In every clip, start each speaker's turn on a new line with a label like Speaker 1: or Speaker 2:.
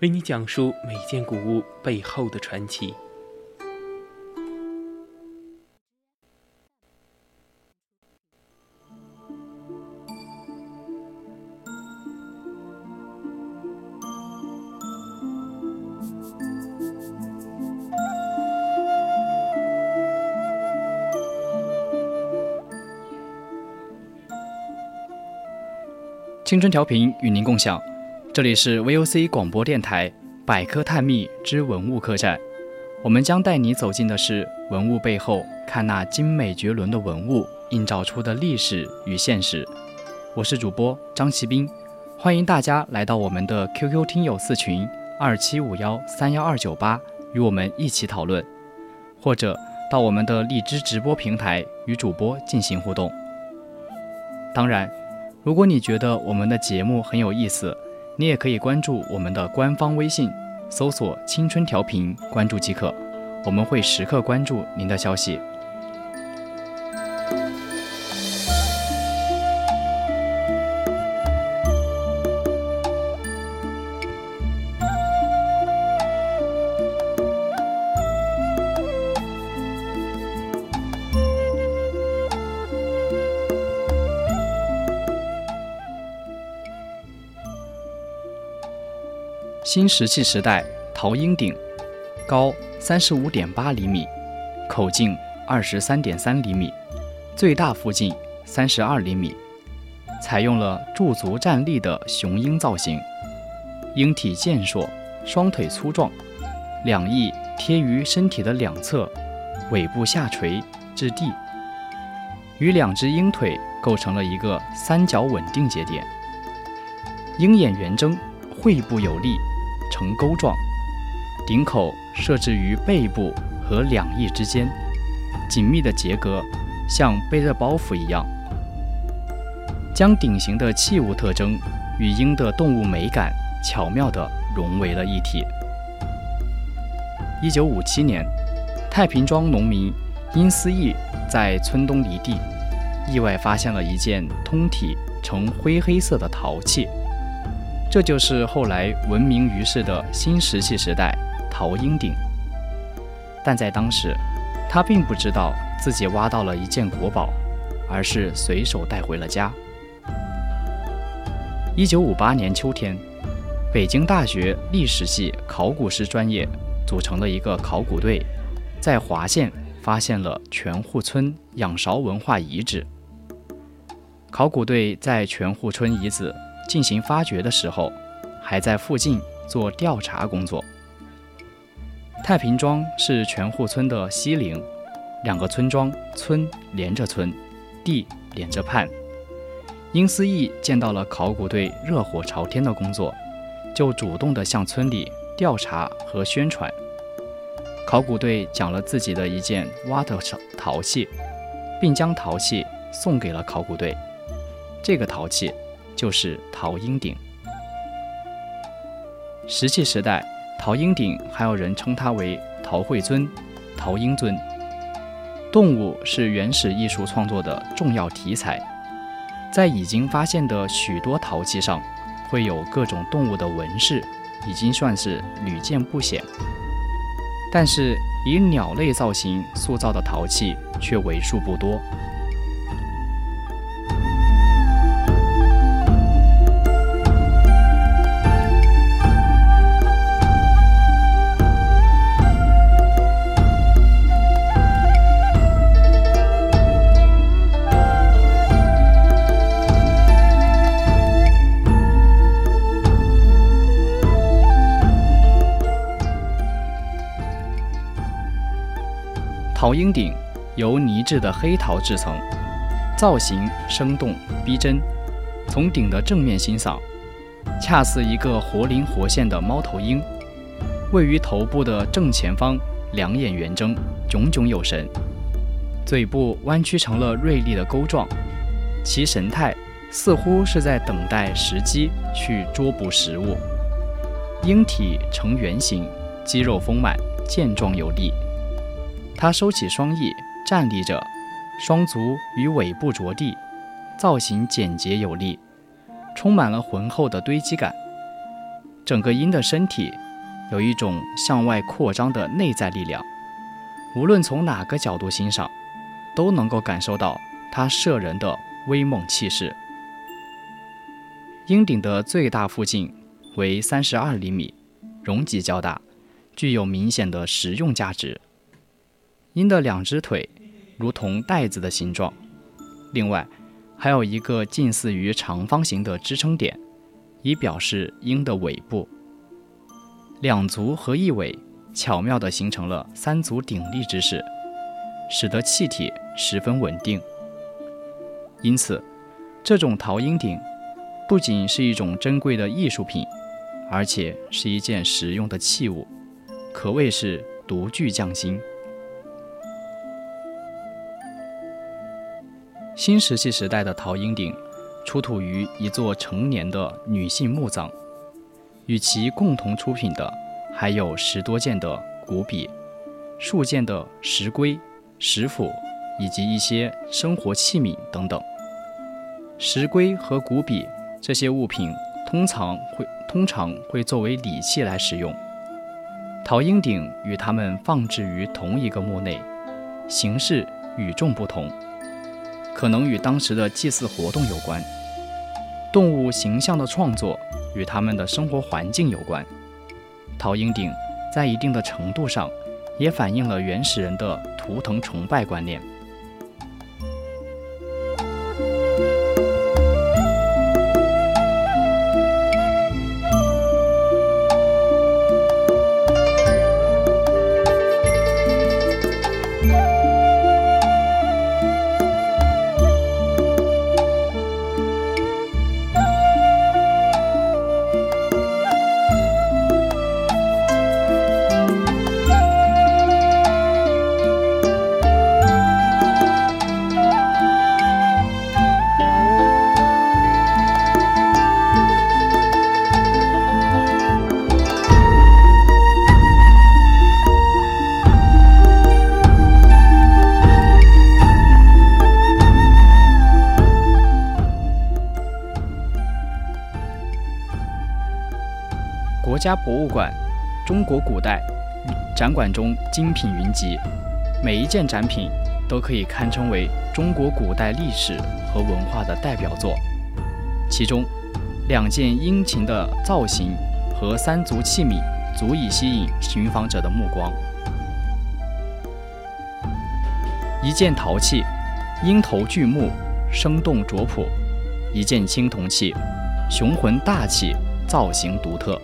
Speaker 1: 为你讲述每件古物背后的传奇。
Speaker 2: 青春调频与您共享。这里是 VOC 广播电台《百科探秘之文物客栈》，我们将带你走进的是文物背后，看那精美绝伦的文物映照出的历史与现实。我是主播张奇斌，欢迎大家来到我们的 QQ 听友四群二七五幺三幺二九八，与我们一起讨论，或者到我们的荔枝直播平台与主播进行互动。当然，如果你觉得我们的节目很有意思，你也可以关注我们的官方微信，搜索“青春调频”，关注即可。我们会时刻关注您的消息。新石器时代陶鹰鼎，高三十五点八厘米，口径二十三点三厘米，最大腹径三十二厘米，采用了驻足站立的雄鹰造型，鹰体健硕，双腿粗壮，两翼贴于身体的两侧，尾部下垂至地，与两只鹰腿构成了一个三角稳定节点，鹰眼圆睁，喙部有力。呈钩状，顶口设置于背部和两翼之间，紧密的结合，像背着包袱一样，将鼎形的器物特征与鹰的动物美感巧妙地融为了一体。一九五七年，太平庄农民殷思义在村东犁地，意外发现了一件通体呈灰黑色的陶器。这就是后来闻名于世的新石器时代陶鹰鼎，但在当时，他并不知道自己挖到了一件国宝，而是随手带回了家。一九五八年秋天，北京大学历史系考古师专业组成了一个考古队，在华县发现了全户村仰韶文化遗址。考古队在全户村遗址。进行发掘的时候，还在附近做调查工作。太平庄是全户村的西陵，两个村庄村连着村，地连着畔。殷思义见到了考古队热火朝天的工作，就主动地向村里调查和宣传。考古队讲了自己的一件挖的陶器，并将陶器送给了考古队。这个陶器。就是陶鹰鼎。石器时代，陶鹰鼎还有人称它为陶惠尊、陶鹰尊。动物是原始艺术创作的重要题材，在已经发现的许多陶器上，会有各种动物的纹饰，已经算是屡见不鲜。但是以鸟类造型塑造的陶器却为数不多。陶鹰鼎由泥制的黑陶制成，造型生动逼真。从鼎的正面欣赏，恰似一个活灵活现的猫头鹰，位于头部的正前方，两眼圆睁，炯炯有神，嘴部弯曲成了锐利的钩状，其神态似乎是在等待时机去捉捕食物。鹰体呈圆形，肌肉丰满，健壮有力。它收起双翼，站立着，双足与尾部着地，造型简洁有力，充满了浑厚的堆积感。整个鹰的身体有一种向外扩张的内在力量，无论从哪个角度欣赏，都能够感受到它摄人的威猛气势。鹰顶的最大附近。为三十二厘米，容积较大，具有明显的实用价值。鹰的两只腿如同袋子的形状，另外还有一个近似于长方形的支撑点，以表示鹰的尾部。两足和一尾巧妙地形成了三足鼎立之势，使得气体十分稳定。因此，这种陶鹰鼎不仅是一种珍贵的艺术品。而且是一件实用的器物，可谓是独具匠心。新石器时代的陶鹰鼎出土于一座成年的女性墓葬，与其共同出品的还有十多件的骨笔、数件的石龟、石斧以及一些生活器皿等等。石龟和骨笔这些物品通常会。通常会作为礼器来使用。陶鹰鼎与它们放置于同一个墓内，形式与众不同，可能与当时的祭祀活动有关。动物形象的创作与他们的生活环境有关。陶鹰鼎在一定的程度上也反映了原始人的图腾崇拜观念。国家博物馆中国古代展馆中精品云集，每一件展品都可以堪称为中国古代历史和文化的代表作。其中，两件殷勤的造型和三足器皿足以吸引寻访者的目光。一件陶器，鹰头巨目，生动拙朴；一件青铜器，雄浑大气，造型独特。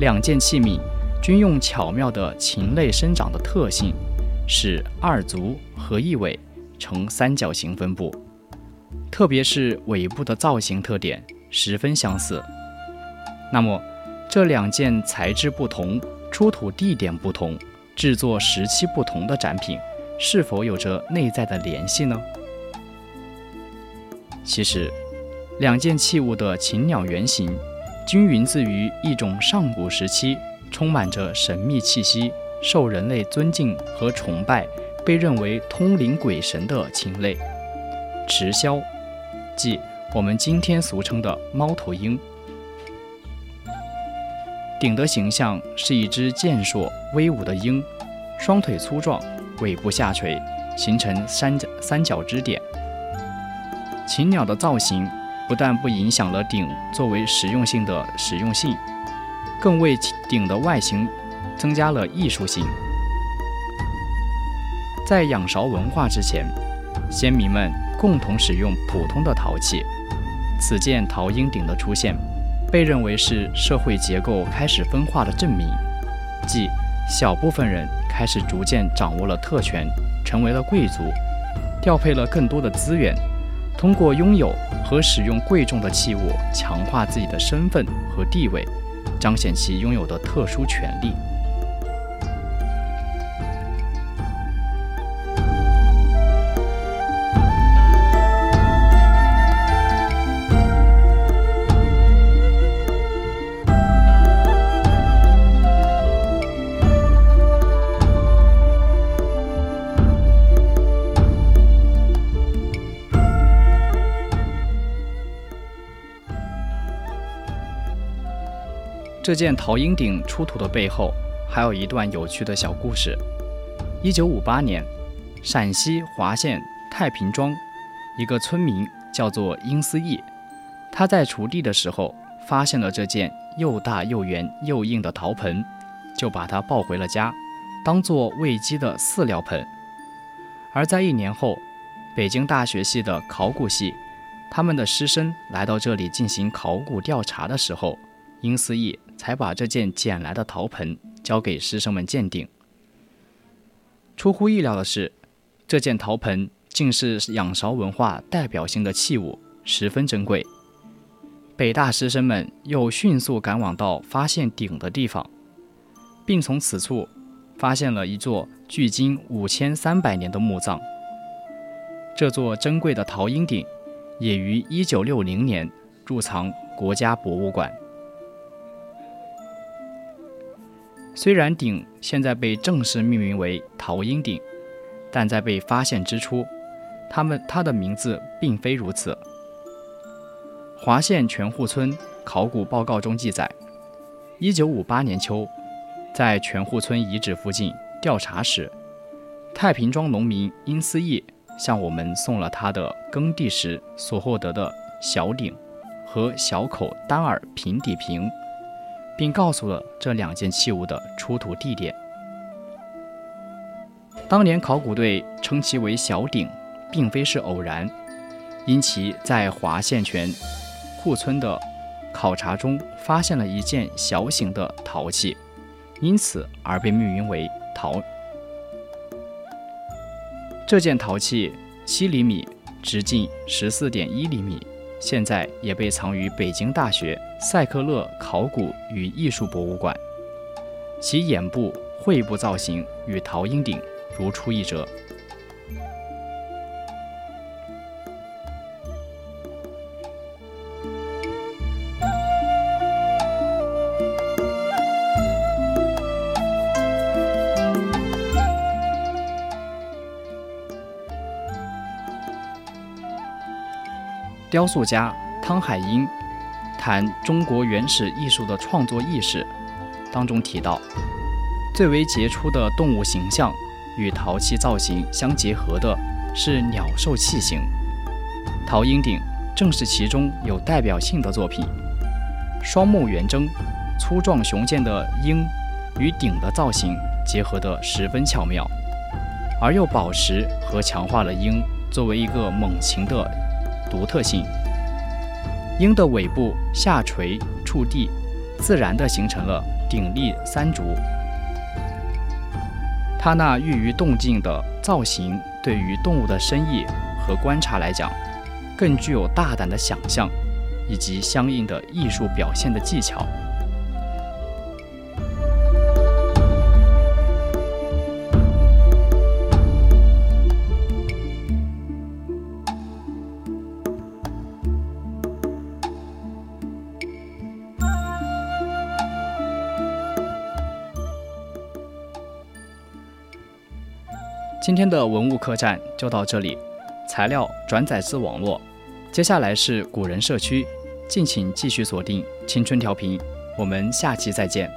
Speaker 2: 两件器皿均用巧妙的禽类生长的特性，使二足和一尾呈三角形分布，特别是尾部的造型特点十分相似。那么，这两件材质不同、出土地点不同、制作时期不同的展品，是否有着内在的联系呢？其实，两件器物的禽鸟原型。均源自于一种上古时期充满着神秘气息、受人类尊敬和崇拜、被认为通灵鬼神的禽类——池鸮，即我们今天俗称的猫头鹰。鼎的形象是一只健硕威武的鹰，双腿粗壮，尾部下垂，形成三角三角支点。禽鸟的造型。不但不影响了鼎作为实用性的实用性，更为鼎的外形增加了艺术性。在仰韶文化之前，先民们共同使用普通的陶器。此件陶鹰鼎的出现，被认为是社会结构开始分化的证明，即小部分人开始逐渐掌握了特权，成为了贵族，调配了更多的资源。通过拥有和使用贵重的器物，强化自己的身份和地位，彰显其拥有的特殊权利。这件陶鹰鼎出土的背后，还有一段有趣的小故事。一九五八年，陕西华县太平庄一个村民叫做殷思义，他在锄地的时候发现了这件又大又圆又硬的陶盆，就把它抱回了家，当做喂鸡的饲料盆。而在一年后，北京大学系的考古系，他们的师生来到这里进行考古调查的时候，殷思义。才把这件捡来的陶盆交给师生们鉴定。出乎意料的是，这件陶盆竟是仰韶文化代表性的器物，十分珍贵。北大师生们又迅速赶往到发现鼎的地方，并从此处发现了一座距今五千三百年的墓葬。这座珍贵的陶鹰鼎也于一九六零年入藏国家博物馆。虽然鼎现在被正式命名为陶鹰鼎，但在被发现之初，他们它的名字并非如此。华县全户村考古报告中记载，一九五八年秋，在全户村遗址附近调查时，太平庄农民殷思义向我们送了他的耕地时所获得的小鼎和小口单耳平底瓶。并告诉了这两件器物的出土地点。当年考古队称其为小鼎，并非是偶然，因其在华县泉库村的考察中发现了一件小型的陶器，因此而被命名为陶。这件陶器七厘米，直径十四点一厘米。现在也被藏于北京大学赛克勒考古与艺术博物馆，其眼部、喙部造型与陶鹰鼎如出一辙。雕塑家汤海英谈中国原始艺术的创作意识，当中提到，最为杰出的动物形象与陶器造型相结合的是鸟兽器形，陶鹰鼎正是其中有代表性的作品。双目圆睁、粗壮雄健的鹰与鼎的造型结合得十分巧妙，而又保持和强化了鹰作为一个猛禽的。独特性，鹰的尾部下垂触地，自然地形成了鼎立三足。它那寓于动静的造型，对于动物的深意和观察来讲，更具有大胆的想象，以及相应的艺术表现的技巧。今天的文物客栈就到这里，材料转载自网络。接下来是古人社区，敬请继续锁定青春调频，我们下期再见。